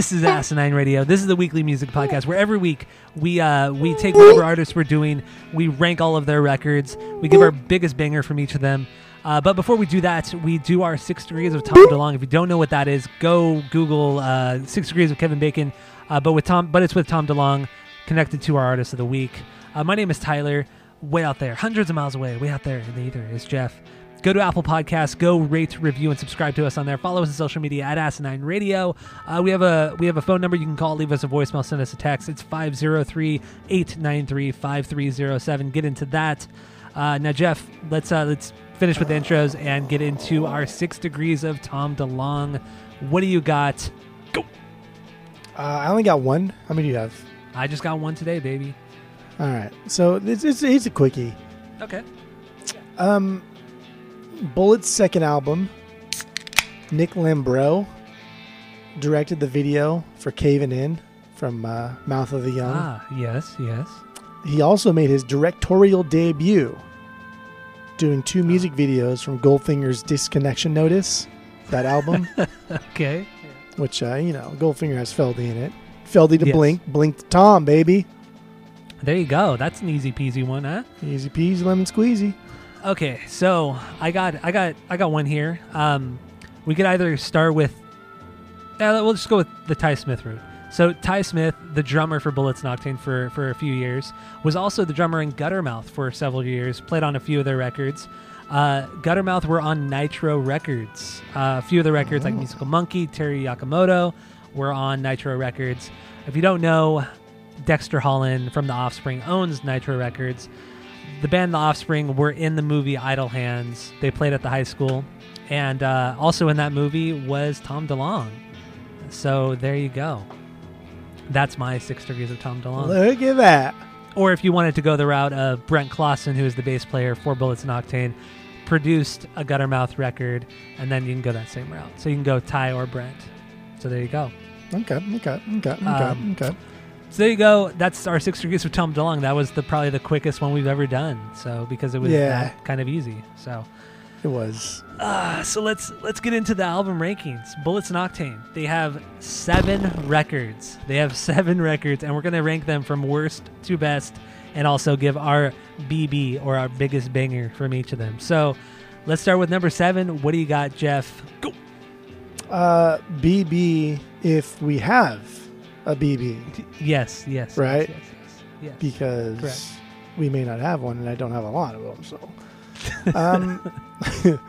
This is Asinine Radio. This is the weekly music podcast where every week we uh, we take whatever artists we're doing, we rank all of their records, we give our biggest banger from each of them. Uh, but before we do that, we do our six degrees of Tom DeLonge. If you don't know what that is, go Google uh, six degrees of Kevin Bacon. Uh, but with Tom, but it's with Tom DeLonge connected to our artist of the week. Uh, my name is Tyler. Way out there, hundreds of miles away, way out there in the ether is Jeff. Go to Apple Podcasts, go rate, review, and subscribe to us on there. Follow us on social media at Asinine Radio. Uh, we have a we have a phone number you can call, leave us a voicemail, send us a text. It's 503-893-5307. Get into that. Uh, now, Jeff, let's uh, let's finish with the intros and get into our six degrees of Tom DeLonge. What do you got? Go. Uh, I only got one. How many do you have? I just got one today, baby. All right. So it's, it's, it's a quickie. Okay. Um, Bullet's second album, Nick Lambro directed the video for Caving In from uh, Mouth of the Young. Ah, yes, yes. He also made his directorial debut doing two music videos from Goldfinger's Disconnection Notice, that album, Okay. which, uh, you know, Goldfinger has Feldy in it. Feldy to Yes. Blink, Blink to Tom, baby. There you go. That's an easy peasy one, huh? Easy peasy, lemon squeezy. Okay, so I got I got I got one here. Um, we could either start with uh, we'll just go with the Ty Smith route. So Ty Smith, the drummer for Bullets and Octane for for a few years, was also the drummer in Guttermouth for several years. Played on a few of their records. Uh, Guttermouth were on Nitro Records. Uh, a few of the records, like Musical Monkey, Teri Yakimoto, were on Nitro Records. If you don't know, Dexter Holland from The Offspring owns Nitro Records. The band The Offspring were in the movie Idle Hands. They played at the high school. And uh, also in that movie was Tom DeLonge. So there you go. That's my six degrees of Tom DeLonge. Look at that. Or if you wanted to go the route of Brent Clausen, who is the bass player for Bullets and Octane, produced a Guttermouth record, and then you can go that same route. So you can go Ty or Brent. So there you go. Okay, okay, okay, okay, Um, okay. So there you go. That's our six degrees of Tom DeLonge. That was the probably the quickest one we've ever done. So because it was Yeah. that kind of easy. So It was. uh, so let's let's get into the album rankings. Bullets and Octane. They have seven records. They have seven records, and we're gonna rank them from worst to best, and also give our BB or our biggest banger from each of them. So let's start with number seven. What do you got, Jeff? Go. Uh, BB, if we have a BB, Yes, yes, Right? Yes, yes, yes, because Correct. we may not have one, and I don't have a lot of them. So, um,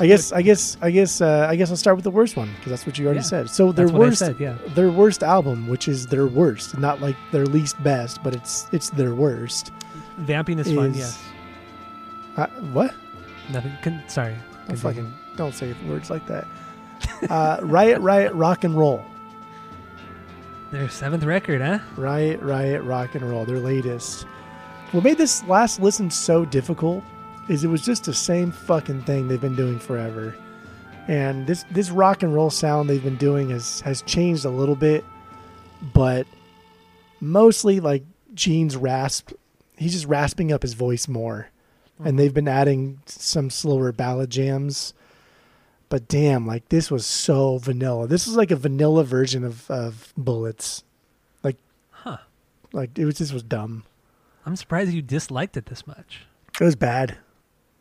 I guess, I guess, I guess, uh, I guess I'll start with the worst one because that's what you already Yeah. said. So their That's what I worst, said, yeah. their worst album, which is their worst, not like their least best, but it's it's their worst. Vamping is, fun. Yes. Uh, what? Nothing. Con- sorry. Don't fucking don't say words like that. Uh, Riot, Riot, Rock and Roll. Their seventh record, huh? Riot, Riot, Rock and Roll, their latest. What made this last listen so difficult is it was just the same fucking thing they've been doing forever. And this this rock and roll sound they've been doing has has changed a little bit, but mostly like Gene's rasp, he's just rasping up his voice more. And mm-hmm. they've been adding some slower ballad jams. But damn, like this was so vanilla. This is like a vanilla version of, of Bullets. Like, huh. Like it was just was dumb. I'm surprised you disliked it this much. It was bad.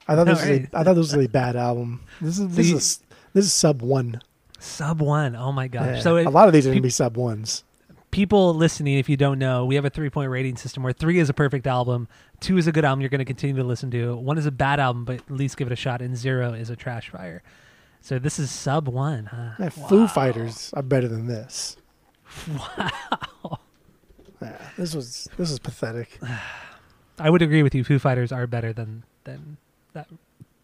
I thought this was Alright. a, I thought this was a bad album. This is this is this is sub one. Sub one. Oh my gosh. Yeah. So it, a lot of these are gonna be sub ones. people listening, if you don't know, we have a three point rating system where three is a perfect album, two is a good album you're going to continue to listen to, one is a bad album, but at least give it a shot, and zero is a trash fire. So this is sub one, huh? Yeah, Foo Fighters are better than this. Wow. Yeah, this was this was pathetic. I would agree with you. Foo Fighters are better than than that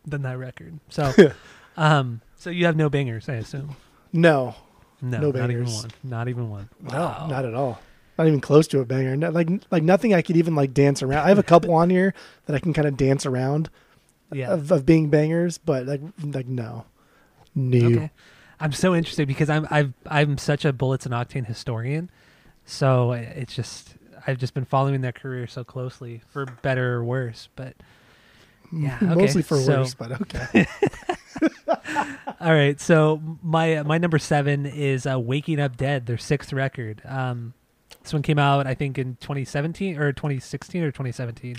than that record. So Um, so you have no bangers, I assume. No, No, No not even bangers. one. Not even one. no, Wow. not at all. Not even close to a banger. No, like like nothing I could even like dance around. I have a couple on here that I can kind of dance around yeah. of, of being bangers, but like like no, no. Okay. I'm so interested because I'm I've I'm such a bullets and octane historian, so it's just I've just been following their career so closely for better or worse. But Yeah, okay, mostly for so- worse, but okay. all right, so my my number seven is uh, "Waking Up Dead," their sixth record. Um, this one came out I think in 2017 or 2016 or 2017.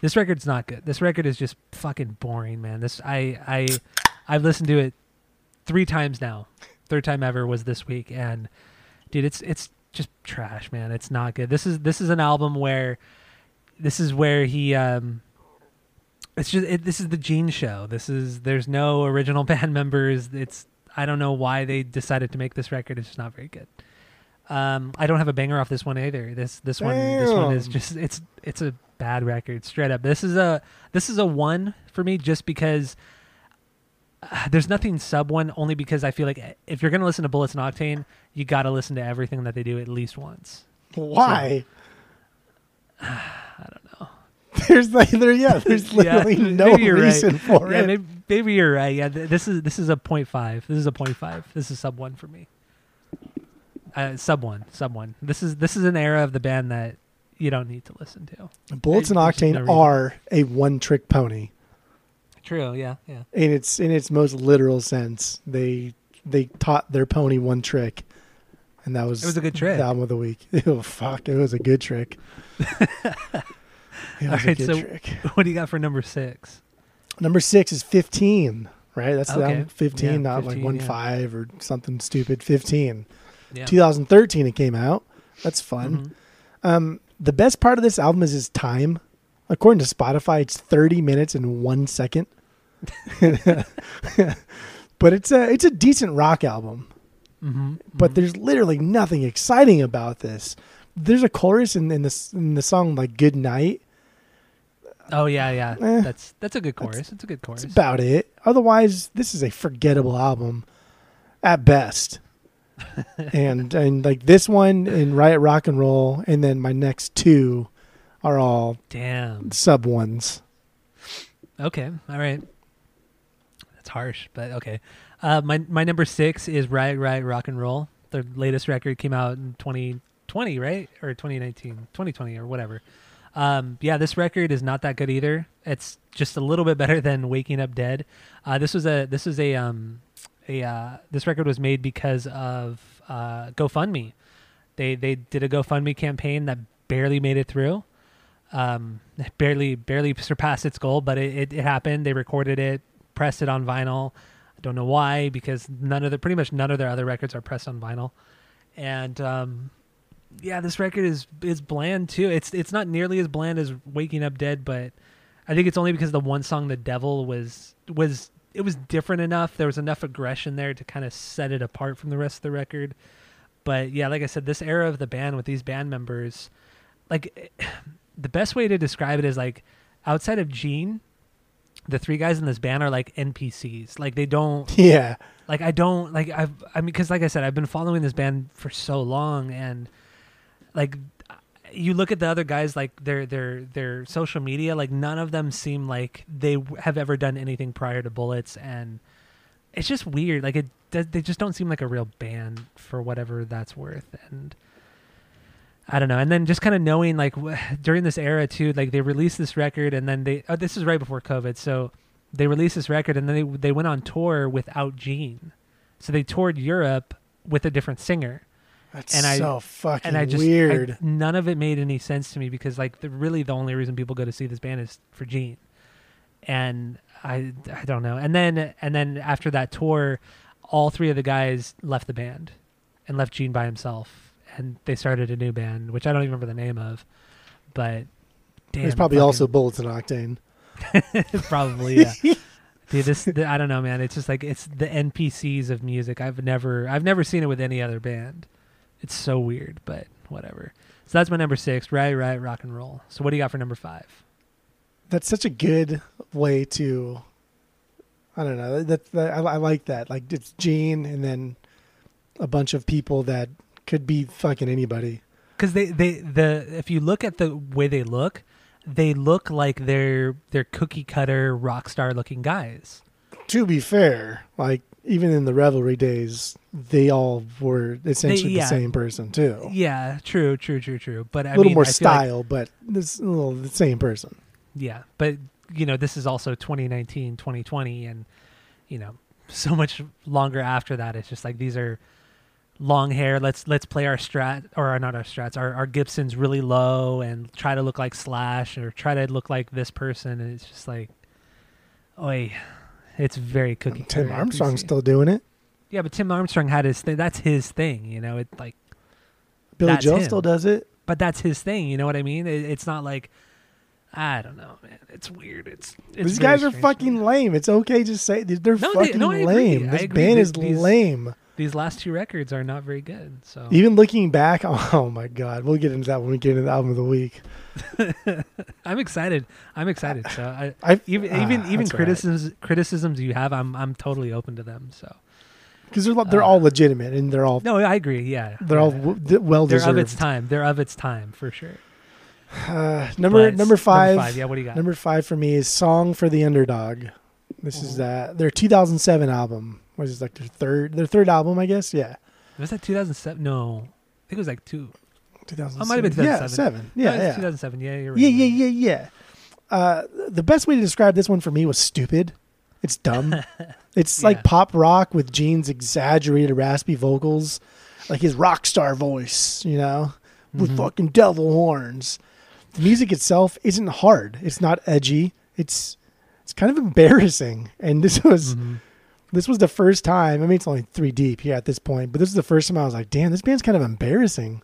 This record's not good. This record is just fucking boring, man. This I I I've listened to it three times now. Third time ever was this week, and dude, it's it's just trash, man. It's not good. This is this is an album where this is where he um it's just it, this is the Gene show. This is there's no original band members. It's I don't know why they decided to make this record. It's just not very good. Um, I don't have a banger off this one either. This this one this one is just it's it's a bad record straight up. This is a this is a one for me just because uh, there's nothing sub one only because I feel like if you're gonna listen to Bullets and Octane, you got to listen to everything that they do at least once. Why? I don't know. There's like there, yeah. There's literally Yeah, no you're right. reason for yeah, it. maybe, maybe you're right. Yeah, th- this is this is a point five. This is a point five. This is sub one for me. Uh, sub one, sub one. This is this is an era of the band that you don't need to listen to. Bullets and There's no Octane are a one-trick pony True. Yeah. Yeah. in its in its most literal sense. They they taught their pony one trick, and that was It was a good trick. The album of the week. Oh fuck! It was a good trick. it was Alright, a good so- trick. what do you got for number six? Number six is fifteen. Right, that's the Okay. album. Fifteen, Yeah, not 15, like one yeah. five or something stupid. Fifteen. Yeah. 2013 it came out. That's fun. Mhm. Um, the best part of this album is its time. According to Spotify, it's 30 minutes and one second. but it's a it's a decent rock album. Mhm, But mhm. there's literally nothing exciting about this. There's a chorus in, in this in the song like "Good Night." oh yeah, yeah. Eh, that's that's a good chorus. It's a good chorus. That's about it. Otherwise, this is a forgettable album at best. and and like this one and Riot Rock and Roll, and then my next two are all Damn. sub ones. Okay. All right. That's harsh, but okay. Uh, my my number six is Riot Riot Rock and Roll. Their latest record came out in 2020, right? Or 2019, 2020 or whatever. Um, yeah, this record is not that good either. It's just a little bit better than Waking Up Dead. Uh, this was a this was a um a uh, this record was made because of uh, GoFundMe. They they did a GoFundMe campaign that barely made it through. Um, barely barely surpassed its goal, but it, it, it happened. They recorded it, pressed it on vinyl. I don't know why because none of the pretty much none of their other records are pressed on vinyl. And um, yeah, this record is is bland too. It's it's not nearly as bland as Waking Up Dead, but I think it's only because the one song, "The Devil," was was it was different enough. There was enough aggression there to kind of set it apart from the rest of the record. But yeah, like I said, this era of the band with these band members, like the best way to describe it is like outside of Gene, the three guys in this band are like NPCs. Like they don't Yeah. like I don't like I've I mean because like I said I've been following this band for so long and like you look at the other guys like their their their social media like none of them seem like they have ever done anything prior to Bullets and it's just weird like it does- they just don't seem like a real band for whatever that's worth and I don't know. And then just kind of knowing like wh- during this era too, like they released this record and then they oh, this is right before COVID, so they released this record and then they they went on tour without Gene. So they toured Europe with a different singer. That's And I- so fucking And I just I- weird. none of it made any sense to me because like the really the only reason people go to see this band is for Gene. And I I don't know. And then and then after that tour, all three of the guys left the band and left Gene by himself and they started a new band, which I don't even remember the name of. But damn, It's probably fucking- also Bullets and Octane. probably yeah. Dude, this the, I don't know, man. It's just like it's the NPCs of music. I've never I've never seen it with any other band. It's so weird, but whatever. So that's my number six, Right, right, Rock and Roll. So what do you got for number five? That's such a good way to I don't know. That, that I, I like that. Like it's Gene and then a bunch of people that could be fucking anybody. because they they the if you look at the way they look, they look like they're they're cookie cutter rock star looking guys. To be fair, like even in the revelry days, they all were essentially yeah. the same person too. Yeah, true, true, true, true. But I a little mean, more I feel like- style, but this a little the same person. yeah, but you know, this is also 2019, 2020, and you know, so much longer after that. It's just like these are long hair. Let's let's play our strat or not our strats. Our our Gibsons really low and try to look like Slash or try to look like this person. And it's just like, oi, it's very cookie. Tim Armstrong's still doing it. Yeah, but Tim Armstrong had his thing. That's his thing, you know. It like, Billie Joe him. still does it. but that's his thing. You know what I mean? It, it's not like, I don't know, man. It's weird. It's, it's These guys are fucking lame. It's okay to say they're No, they- fucking no, I agree. lame. This band is these- lame. These last two records are not very good. So Even looking back, oh my god, we'll get into that when we get into the album of the week. I'm excited. I'm excited. So I, I even ah, even even all right. criticisms criticisms you have, I'm I'm totally open to them. So because they're they're Uh, all legitimate and they're all no, I agree. Yeah, they're all Yeah. w- well they're of its time. They're of its time for sure. Uh, number But number five, Yeah, what do you got? Number five for me is "Song for the Underdog." This is uh, their 2007 album. Was this like their third their third album, I guess. Yeah, was that 2007? No, I think it was like two. 2007. Oh, might have been Yeah, 2007. seven. Yeah, it's yeah. 2007. Yeah, you're right. Yeah, yeah, yeah, yeah. Uh, the best way to describe this one for me was stupid. It's dumb. it's Yeah. like pop rock with Gene's exaggerated raspy vocals, like his rock star voice, you know, with Mhm. fucking devil horns. The music itself isn't hard. It's not edgy. It's it's kind of embarrassing. And this was Mhm. This was the first time. I mean, it's only three deep here at this point, but this is the first time I was like, "Damn, this band's kind of embarrassing."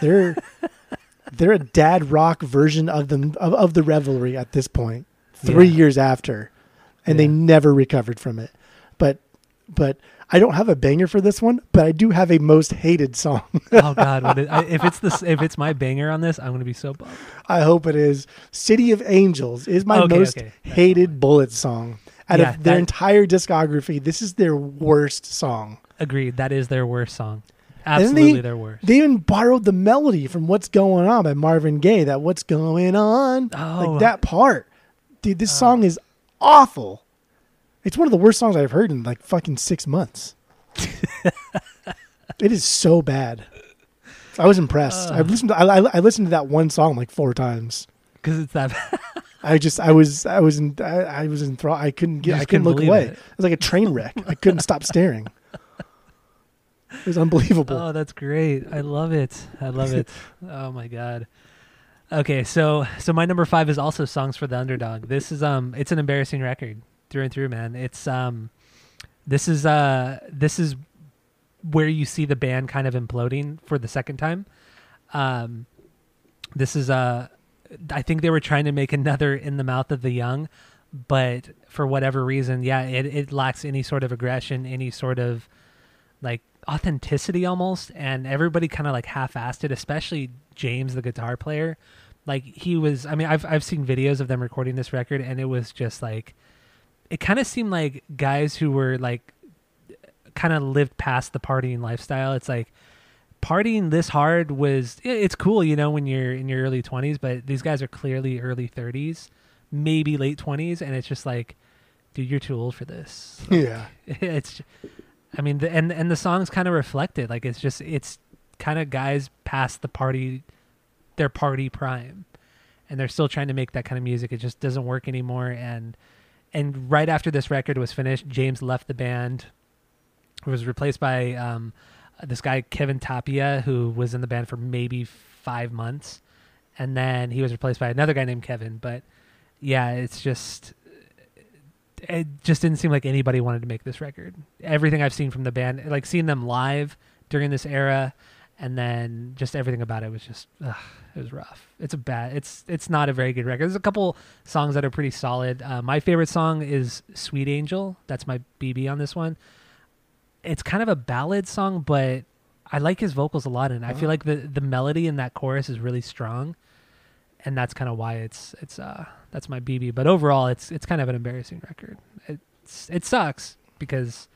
They're they're a dad rock version of them of, of the revelry at this point, three Yeah. years after, and they never recovered from it. But but I don't have a banger for this one, but I do have a most hated song. oh God, what it, I, if it's this, if it's my banger on this, I'm gonna be so bummed. I hope it is. "City of Angels" is my Okay, most okay. Hated Bullet song. Out Yeah, of their that- entire discography, this is their worst song. Agreed. That is their worst song. Absolutely he- their worst. They even borrowed the melody from "What's Going On" by Marvin Gaye. That "What's Going On," Oh. like that part, dude. This oh. song is awful. It's one of the worst songs I've heard in like fucking six months. it is so bad. I was impressed. Uh. I've listened. To, I, I I listened to that one song like four times. because it's that. I just I was I was in I, I was enthralled. I couldn't get I couldn't couldn't look away. it. It. was like a train wreck. I couldn't stop staring. It was unbelievable. oh, that's great. I love it. I love it. oh my god. Okay, so so my number five is also songs for the underdog. This is um, it's an embarrassing record through and through, man. It's um, this is uh, this is where you see the band kind of imploding for the second time. Um, this is uh, I think they were trying to make another in the mouth of the young, but for whatever reason, yeah, it, it lacks any sort of aggression, any sort of like authenticity almost, and everybody kind of like half-assed it, especially James, the guitar player. Like he was, I mean, I've I've seen videos of them recording this record, and it was just like, it kind of seemed like guys who were like, kind of lived past the partying lifestyle. It's like partying this hard was it's cool, you know, when you're in your early 20s, but these guys are clearly early 30s, maybe late 20s, and it's just like, dude, you're too old for this. yeah. it's i mean the, and and the songs kind of reflect it like it's just it's kind of guys past the party their party prime and they're still trying to make that kind of music it just doesn't work anymore and and right after this record was finished james left the band was replaced by um this guy kevin tapia who was in the band for maybe five months and then he was replaced by another guy named kevin but yeah it's just it just didn't seem like anybody wanted to make this record. Everything I've seen from the band, like seeing them live during this era, and then just everything about it was just, ugh, it was rough. It's a bad. It's it's not a very good record. There's a couple songs that are pretty solid. Uh, my favorite song is "Sweet Angel." That's my BB on this one. It's kind of a ballad song, but I like his vocals a lot, and I feel Oh. like the the melody in that chorus is really strong, and that's kind of why it's it's uh that's my BB. But overall, it's it's kind of an embarrassing record. It, it's, it sucks because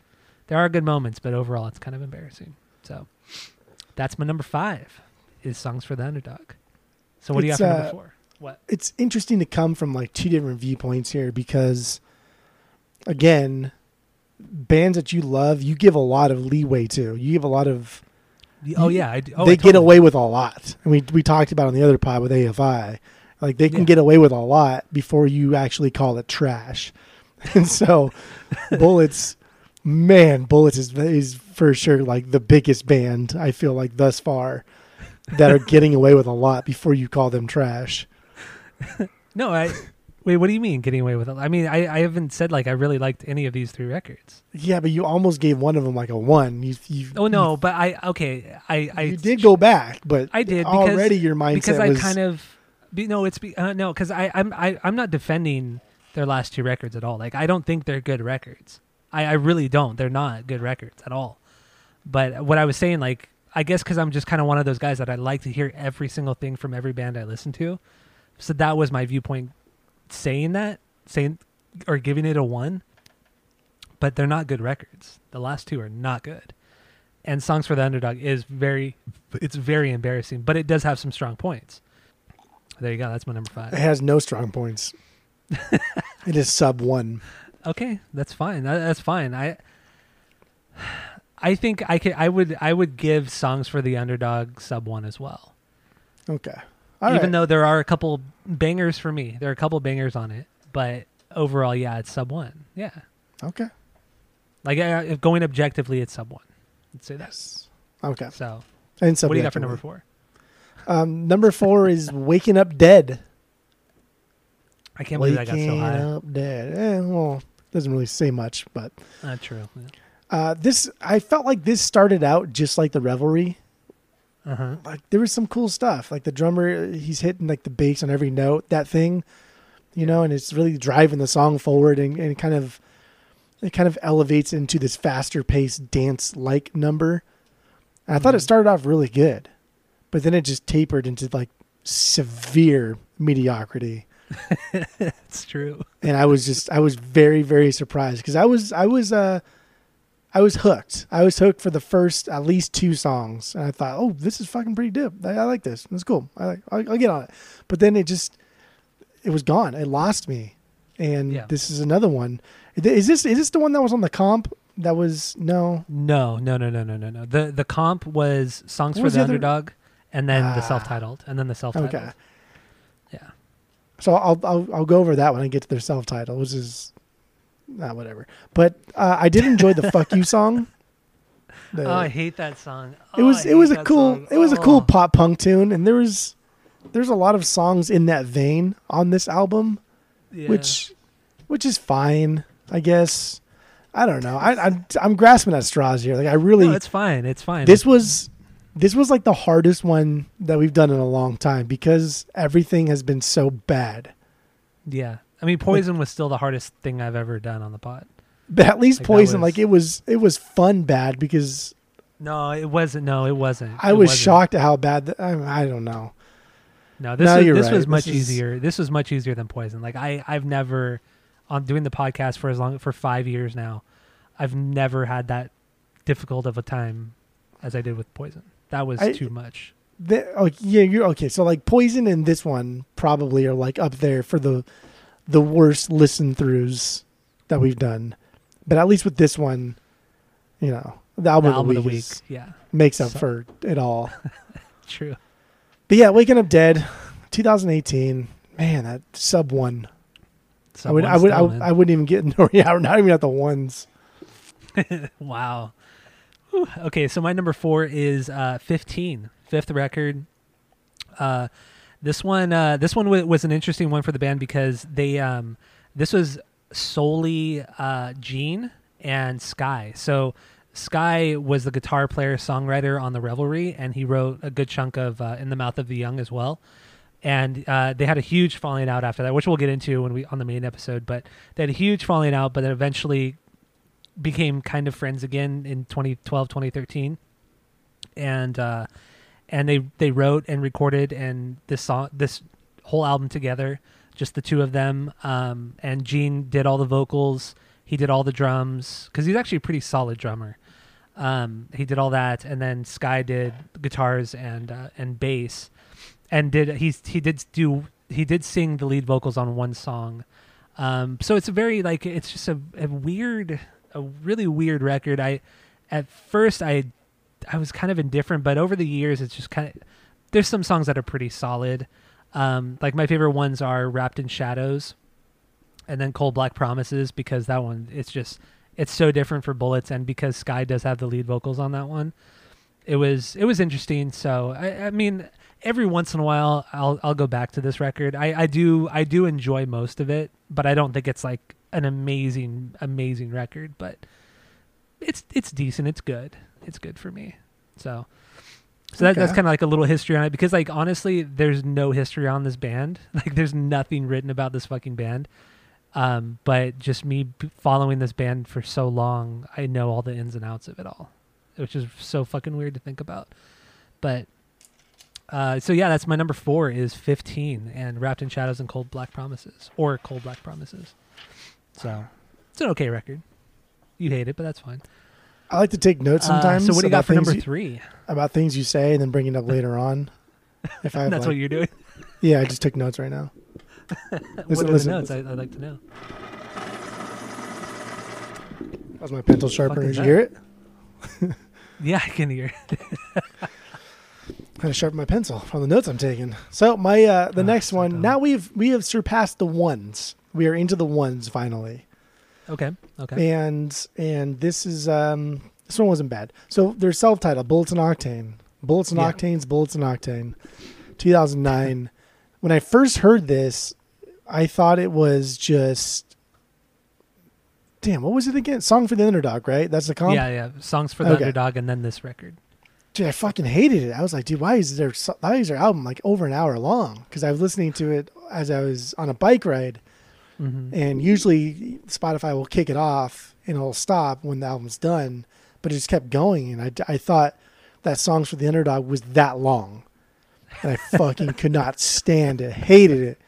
there are good moments, but overall it's kind of embarrassing. So that's my number five is songs for the underdog. So what do you It's, have for number uh, four? What? it's interesting to come from like two different viewpoints here because again bands that you love you give a lot of leeway to. You give a lot of Oh yeah, I, d- oh, I they get away with a lot. And we we talked about on the other pod with AFI like they can Yeah. get away with a lot before you actually call it trash. And so bullets man bullets is, is for sure like the biggest band i feel like thus far that are getting away with a lot before you call them trash. No, I wait. What do you mean getting away with it? I mean, I, I haven't said like I really liked any of these three records. Yeah, but you almost gave one of them like a one. You, you Oh no, but I okay. I I you did go back, but I did because, already your mindset because I was kind of be, no. It's be, uh, no because I I'm I, I'm not defending their last two records at all. Like I don't think they're good records. I I really don't. They're not good records at all. But what I was saying, like I guess because I'm just kind of one of those guys that I like to hear every single thing from every band I listen to. So that was my viewpoint, saying that, saying or giving it a one. But they're not good records. The last two are not good. And Songs for the Underdog is very, it's very embarrassing, but it does have some strong points. There you go. That's my number five. it has no strong points. it is sub one. Okay, that's fine. That, that's fine. I, I think I could. I would. I would give Songs for the Underdog sub one as well. Okay, All Even right. though there are a couple bangers for me, there are a couple bangers on it, but overall, yeah, it's sub one. Yeah, okay, like uh, if going objectively, it's sub one. Let's say that. yes, okay. So, And what do you got for number four? Um, number four is waking up dead. I can't believe I got so high. Waking up dead. Eh, well, doesn't really say much, but Uh, true. uh, this I felt like this started out just like the revelry. Uh huh. like there was some cool stuff. Like the drummer, he's hitting like the bass on every note, that thing, you know, and it's really driving the song forward and, and kind of it kind of elevates into this faster paced dance like number. I thought it Mhm. started off really good, but then it just tapered into like severe mediocrity. That's true. And I was just I was very very surprised because I was I was uh I was hooked. I was hooked for the first at least two songs, and I thought, "Oh, this is fucking pretty dope. I, I like this. That's cool. I like. I'll, I'll get on it." But then it just, it was gone. It lost me, and Yeah. this is another one. Is this is this the one that was on the comp? That was no. No, no, no, no, no, no, no. The the comp was songs What for was the, the underdog, and then Ah. the self-titled, and then the self-titled. Okay, Yeah. so I'll I'll I'll go over that when I get to their self title, which is, not whatever. But uh, I did enjoy the "fuck you" song. The- oh, I hate that song. it Oh, was I it was a cool song. it was a Oh. cool pop punk tune and there was there's a lot of songs in that vein on this album Yeah. which which is fine i guess i don't know I, I'm, I'm grasping at straws here like i really no, it's fine. It's fine. this was this was like the hardest one that we've done in a long time because everything has been so bad yeah. I mean, Poison was still the hardest thing I've ever done on the pot. but at least Like, poison was- like it was it was fun bad because No, it wasn't. No, it wasn't. i It was wasn't. shocked at how bad the, I, I don't know No, this No, was, this right. was much This is- easier. This was much easier than Poison. Like I, I've never, on doing the podcast for as long for five years now, I've never had that difficult of a time as I did with Poison. That was I- too much. The, oh yeah, you're okay. So like Poison and this one probably are like up there for the the worst listen throughs that we've done. But at least with this one, you know, the album, The album of the week, is-. Yeah, makes up So- for it all. true. But yeah, Waking Up Dead, 2018. Man, that sub one. I would, I would, I, would- I wouldn't even get. No, yeah, not even at the ones. wow. Whew. Okay, so my number four is uh, 15, fifth record. Uh, this one, uh, this one w- was an interesting one for the band because they, um, this was solely uh, Gene and Sky. So Sky was the guitar player songwriter on the Revelry, and he wrote a good chunk of uh, "In the Mouth of the Young" as well. And uh, they had a huge falling out after that, which we'll get into when we on the main episode. But they had a huge falling out, but then eventually became kind of friends again in 2012 2013 and uh and they they wrote and recorded and this song this whole album together just the two of them um and Gene did all the vocals He did all the drums because he's actually a pretty solid drummer. Um, he did all that, and then Sky did guitars and uh, and bass, and did he he did do he did sing the lead vocals on one song. Um, so it's a very like it's just a, a weird, a really weird record. I at first I I was kind of indifferent, but over the years it's just kind of there's some songs that are pretty solid. Um, like my favorite ones are Wrapped in Shadows, and then Cold Black Promises because that one it's just it's so different for Bullets, and because Sky does have the lead vocals on that one, it was it was interesting. So I, I mean, every once in a while I'll I'll go back to this record. I, I do I do enjoy most of it, but I don't think it's like an amazing amazing record. But it's it's decent. It's good. It's good for me. So. So that, that's kind of like a little history on it because, like, honestly, there's no history on this band. Like, there's nothing written about this fucking band. Um, but just me following this band for so long, I know all the ins and outs of it all, which is so fucking weird to think about. But uh, so yeah, that's my number four is 15 and Wrapped in Shadows and Cold Black Promises or Cold Black Promises. So it's an okay record. You hate it, but that's fine. I like to take notes Uh, sometimes. so what do you got for number you- three? about things you say and then bring it up later on. If I that's like- what you're doing. yeah, I just took notes right now. what Listen, are listen, the notes? I, I'd like to know. That was my pencil sharpener. Did you hear it? Yeah, I can hear. It. Had to sharpen my pencil from the notes I'm taking. So my uh, the Ah, next one. Now we've we have surpassed the ones. We are into the ones finally. Okay. Okay. And and this is um this one wasn't bad. So they're self-titled Bullets and Octane. Bullets and Yeah. Octanes, Bullets and Octane. 2009. when I first heard this, I thought it was just Damn, what was it again? Song for the Underdog, right? That's the comp. Yeah, yeah. Songs for the Okay. underdog, and then this record. Dude, I fucking hated it. I was like, dude, why is their so- why is their album like over an hour long? Because I was listening to it as I was on a bike ride, Mm-hmm. and usually Spotify will kick it off and it'll stop when the album's done, but it just kept going, and I, I thought that songs for the underdog was that long, and I fucking could not stand it, hated it.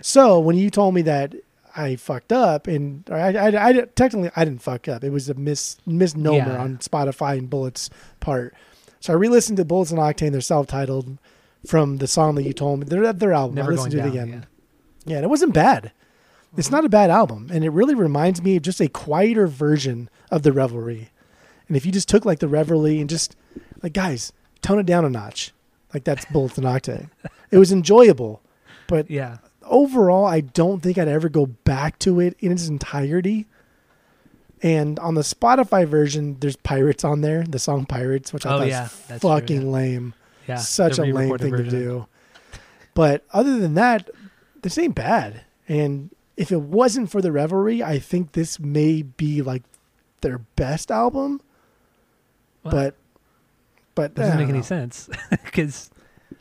So when you told me that I fucked up, and or I, I, I technically I didn't fuck up. It was a mis misnomer Yeah. on Spotify and Bullets part. So I re-listened to Bullets and Octane. They're self-titled from the song that you told me. They're their album. Never I listened to down. it again. Yeah. Yeah, and it wasn't bad. It's not a bad album, and it really reminds me of just a quieter version of the Revelry. And if you just took like the Revelry and just like guys, tone it down a notch, like that's Bullets and Octane. It was enjoyable, but Yeah. overall, I don't think I'd ever go back to it in its entirety. And on the Spotify version, there's Pirates on there, the song Pirates, which I Oh, thought yeah, was that's true, fucking yeah. lame. Yeah. Such a lame thing to do. But other than that, this ain't bad. And if it wasn't for the Revelry, I think this may be like their best album. But but doesn't make don't any sense because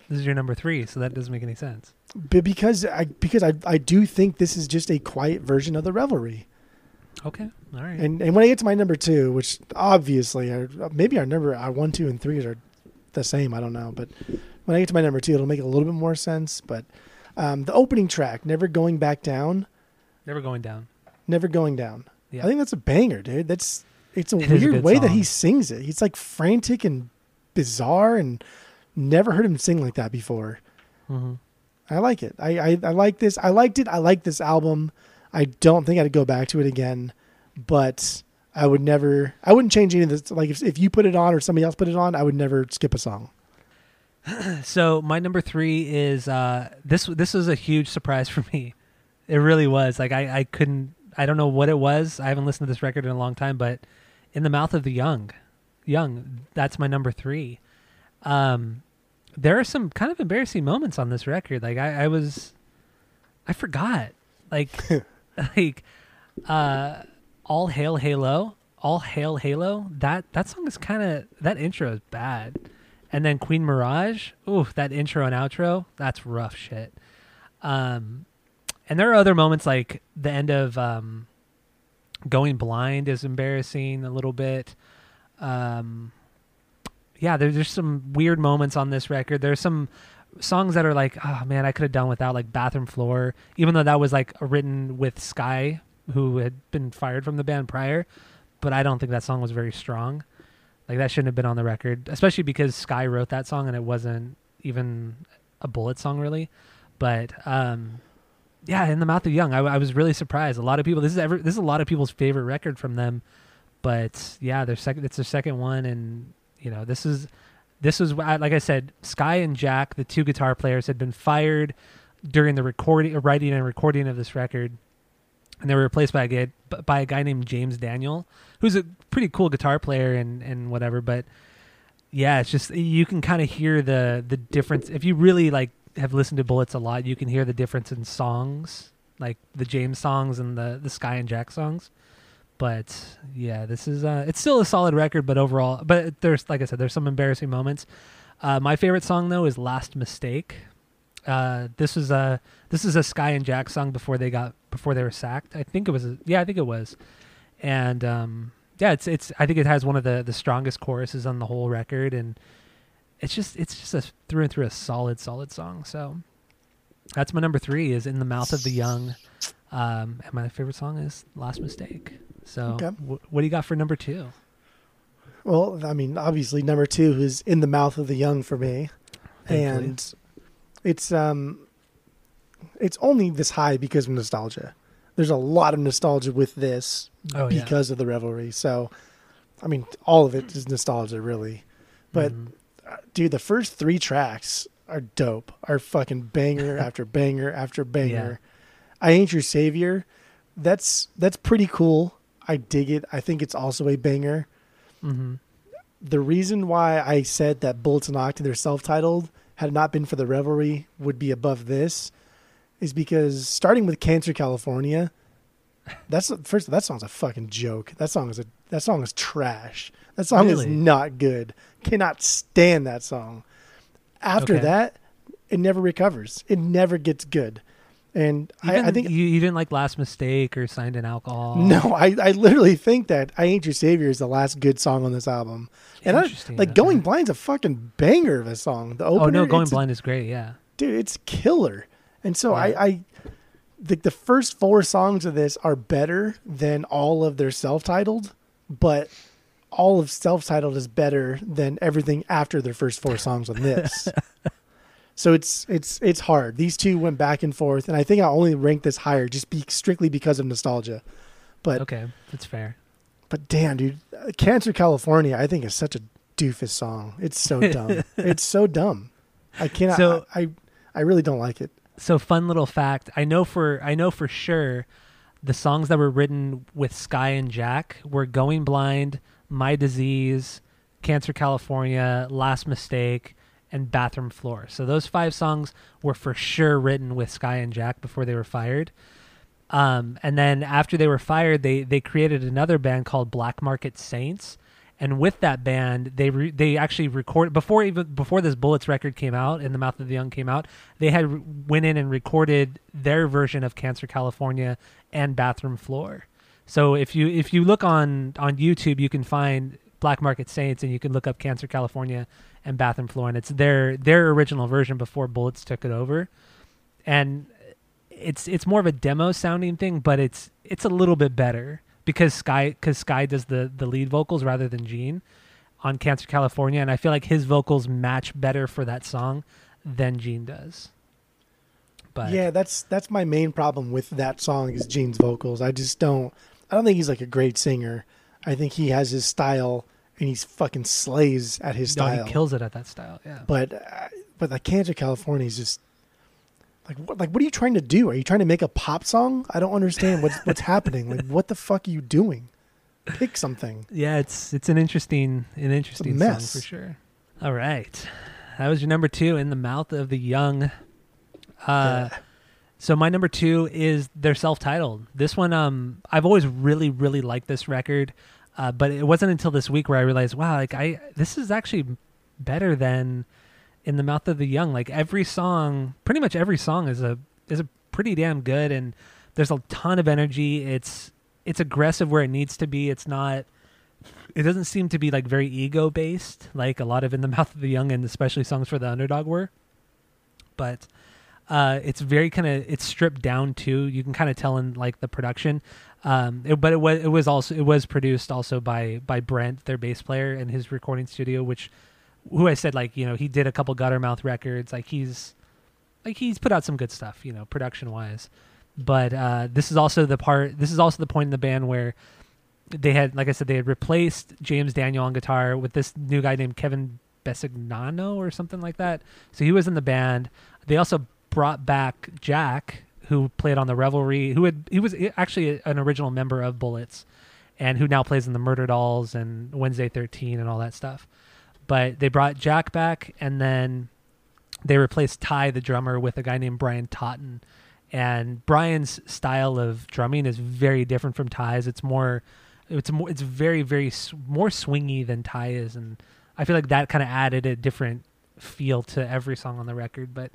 this is your number three, so that doesn't make any sense. But because I because I I do think this is just a quiet version of the Revelry. Okay. All right. And and when I get to my number two, which obviously are maybe our number our one, two, and three are the same. I don't know, but when I get to my number two, it'll make a little bit more sense. But um, the opening track, "Never Going Back Down," Never going down. "Never Going Down." Yeah. I think that's a banger, dude. That's it's a It a weird good way that he sings it. He's like frantic and bizarre, and never heard him sing like that before. hmm I like it. I, I, I like this. I liked it. I like this album. I don't think I'd go back to it again, but I would never. I wouldn't change any of this. Like if if you put it on or somebody else put it on, I would never skip a song. So my number three is uh, this. This was a huge surprise for me. It really was. Like I, I couldn't. I don't know what it was. I haven't listened to this record in a long time, but in the mouth of the young, young. That's my number three. Um, there are some kind of embarrassing moments on this record. Like I, I was, I forgot. Like, like, uh, all hail Halo, all hail Halo. That that song is kind of that intro is bad. And then Queen Mirage, ooh, that intro and outro, that's rough shit. Um, and there are other moments like the end of um, Going Blind is embarrassing a little bit. Um, yeah, there, there's some weird moments on this record. There's some songs that are like, oh man, I could have done without like Bathroom Floor, even though that was like written with Sky who had been fired from the band prior, but I don't think that song was very strong. Like that shouldn't have been on the record, especially because Sky wrote that song and it wasn't even a Bullet song really. But um, yeah, in the mouth of young, I, I was really surprised. A lot of people. This is ever. This is a lot of people's favorite record from them. But yeah, their second. It's their second one, and you know this is this was like I said. Sky and Jack, the two guitar players, had been fired during the recording, writing, and recording of this record, and they were replaced by a guy by a guy named James Daniel, who's a pretty cool guitar player and and whatever. But yeah, it's just you can kind of hear the the difference if you really like have listened to Bullets a lot. You can hear the difference in songs, like the James songs and the the Sky and Jack songs. But yeah, this is uh, it's still a solid record, but overall, but there's like I said, there's some embarrassing moments. Uh, my favorite song though is "Last Mistake." Uh, this was a this is a Sky and Jack song before they got before they were sacked. I think it was. A, yeah, I think it was. And um, yeah, it's it's. I think it has one of the the strongest choruses on the whole record, and it's just it's just a through and through a solid solid song. So that's my number three is in the mouth of the young. Um, and my favorite song is Last Mistake. So Okay. wh- what do you got for number two? Well, I mean, obviously number two is in the mouth of the young for me, Thankfully. and it's um, it's only this high because of nostalgia. There's a lot of nostalgia with this Oh yeah. because of the revelry. So, I mean, all of it is nostalgia, really. But Mhm. Dude, the first three tracks are dope. Are fucking banger after banger after banger. I ain't your savior. That's that's pretty cool. I dig it. I think it's also a banger. Mhm. The reason why I said that Bullets and Octa, they're self-titled, had not been for the revelry, would be above this, is because starting with Cancer California, that's first that song's a fucking joke. That song is a that song is trash. That song is not good. Cannot stand that song. After Okay. that, it never recovers. It never gets good. And I, I think you, you didn't like Last Mistake or Signed in Alcohol. no, I, I literally think that I Ain't Your Savior is the last good song on this album. And I, like. Going Blind's a fucking banger of a song. The opener, Oh no, Going Blind is great. Yeah. dude, it's killer. And so Yeah. I, I the, the first four songs of this are better than all of their self-titled, but all of self-titled is better than everything after their first four songs on this. so it's it's it's hard. These two went back and forth, and I think I only ranked this higher just be strictly because of nostalgia. But Okay, that's fair. but damn, dude, Cancer California, I think is such a doofus song. It's so dumb. it's so dumb. I cannot. So- I, I I really don't like it. So fun little fact. I know for I know for sure the songs that were written with Sky and Jack were Going Blind, My Disease, Cancer California, Last Mistake, and Bathroom Floor. So those five songs were for sure written with Sky and Jack before they were fired. Um, and then after they were fired, they they created another band called Black Market Saints. And with that band, they re- they actually recorded before even before this Bullets record came out, and the Mouth of the Young" came out. They had went in and recorded their version of "Cancer California" and "Bathroom Floor." So if you if you look on on YouTube, you can find Black Market Saints, and you can look up "Cancer California" and "Bathroom Floor," and it's their their original version before Bullets took it over. And it's it's more of a demo sounding thing, but it's it's a little bit better because Sky because Sky does the the lead vocals rather than Gene on Cancer California, and I feel like his vocals match better for that song than Gene does. But yeah, that's that's my main problem with that song is Gene's vocals. I just don't. I don't think he's like a great singer. I think he has his style and he's fucking slays at his no, style. he kills it at that style. Yeah. but uh, but like Cancer California is just like what like what are you trying to do? Are you trying to make a pop song? I don't understand what's what's happening. Like what the fuck are you doing? Pick something. Yeah, it's it's an interesting an interesting song mess. for sure. All right, that was your number two in the mouth of the young. Uh, Yeah. So my number two is their self-titled. This one, um, I've always really really liked this record, uh, but it wasn't until this week where I realized, wow, like I this is actually better than in the mouth of the young. Like every song, pretty much every song is a is a pretty damn good, and there's a ton of energy. It's it's aggressive where it needs to be. It's not. It doesn't seem to be like very ego based, like a lot of in the mouth of the young, and especially songs for the underdog were. But Uh, it's very kind of it's stripped down too. You can kind of tell in like the production. Um, it, but it was it was also it was produced also by by Brent, their bass player, in his recording studio, which who I said like you know he did a couple Guttermouth records. Like he's like he's put out some good stuff, you know, production wise. But uh, this is also the part. This is also the point in the band where they had, like I said, they had replaced James Daniel on guitar with this new guy named Kevin Besignano or something like that. So he was in the band. They also brought back Jack, who played on the Revelry, who had he was actually an original member of Bullets, and who now plays in the Murderdolls and Wednesday Thirteen and all that stuff. But they brought Jack back, and then they replaced Ty, the drummer, with a guy named Brian Totten. And Brian's style of drumming is very different from Ty's. It's more, it's more, it's very, very more swingy than Ty is, and I feel like that kind of added a different feel to every song on the record. But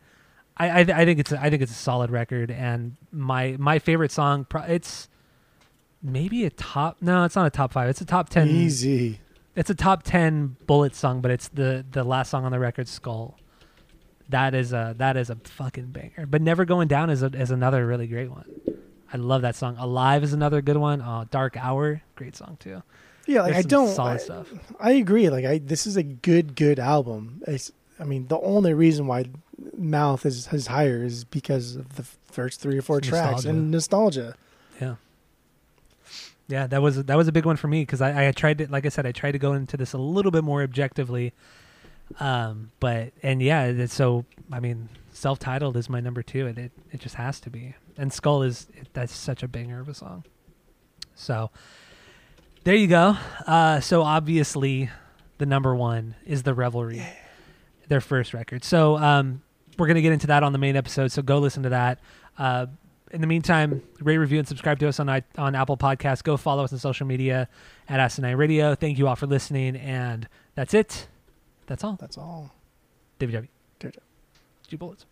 I, I, I think it's, a, I think it's a solid record, and my my favorite song, pro- it's maybe a top. No, it's not a top five. It's a top ten. Easy. It's a top ten bullet song, but it's the the last song on the record, Skull. That is a that is a fucking banger. But Never Going Down is a, is another really great one. I love that song. Alive is another good one. Oh, Dark Hour, great song too. Yeah, like I don't. solid I, stuff. I agree. Like I, this is a good, good album. It's, I mean, the only reason why Mouth is is higher is because of the first three or four It's tracks nostalgia. and nostalgia. Yeah. Yeah, that was that was a big one for me because I, I tried to, like I said, I tried to go into this a little bit more objectively. Um, but and yeah, it's so I mean, self-titled is my number two, and it it just has to be. And Skull is that's such a banger of a song. So there you go. Uh, so obviously, the number one is the Revelry, their first record. So um, we're gonna get into that on the main episode. So go listen to that. Uh, in the meantime, rate, review, and subscribe to us on on Apple Podcasts. Go follow us on social media at Asinine Radio. Thank you all for listening, and that's it. That's all. That's all. David job. G Bullets.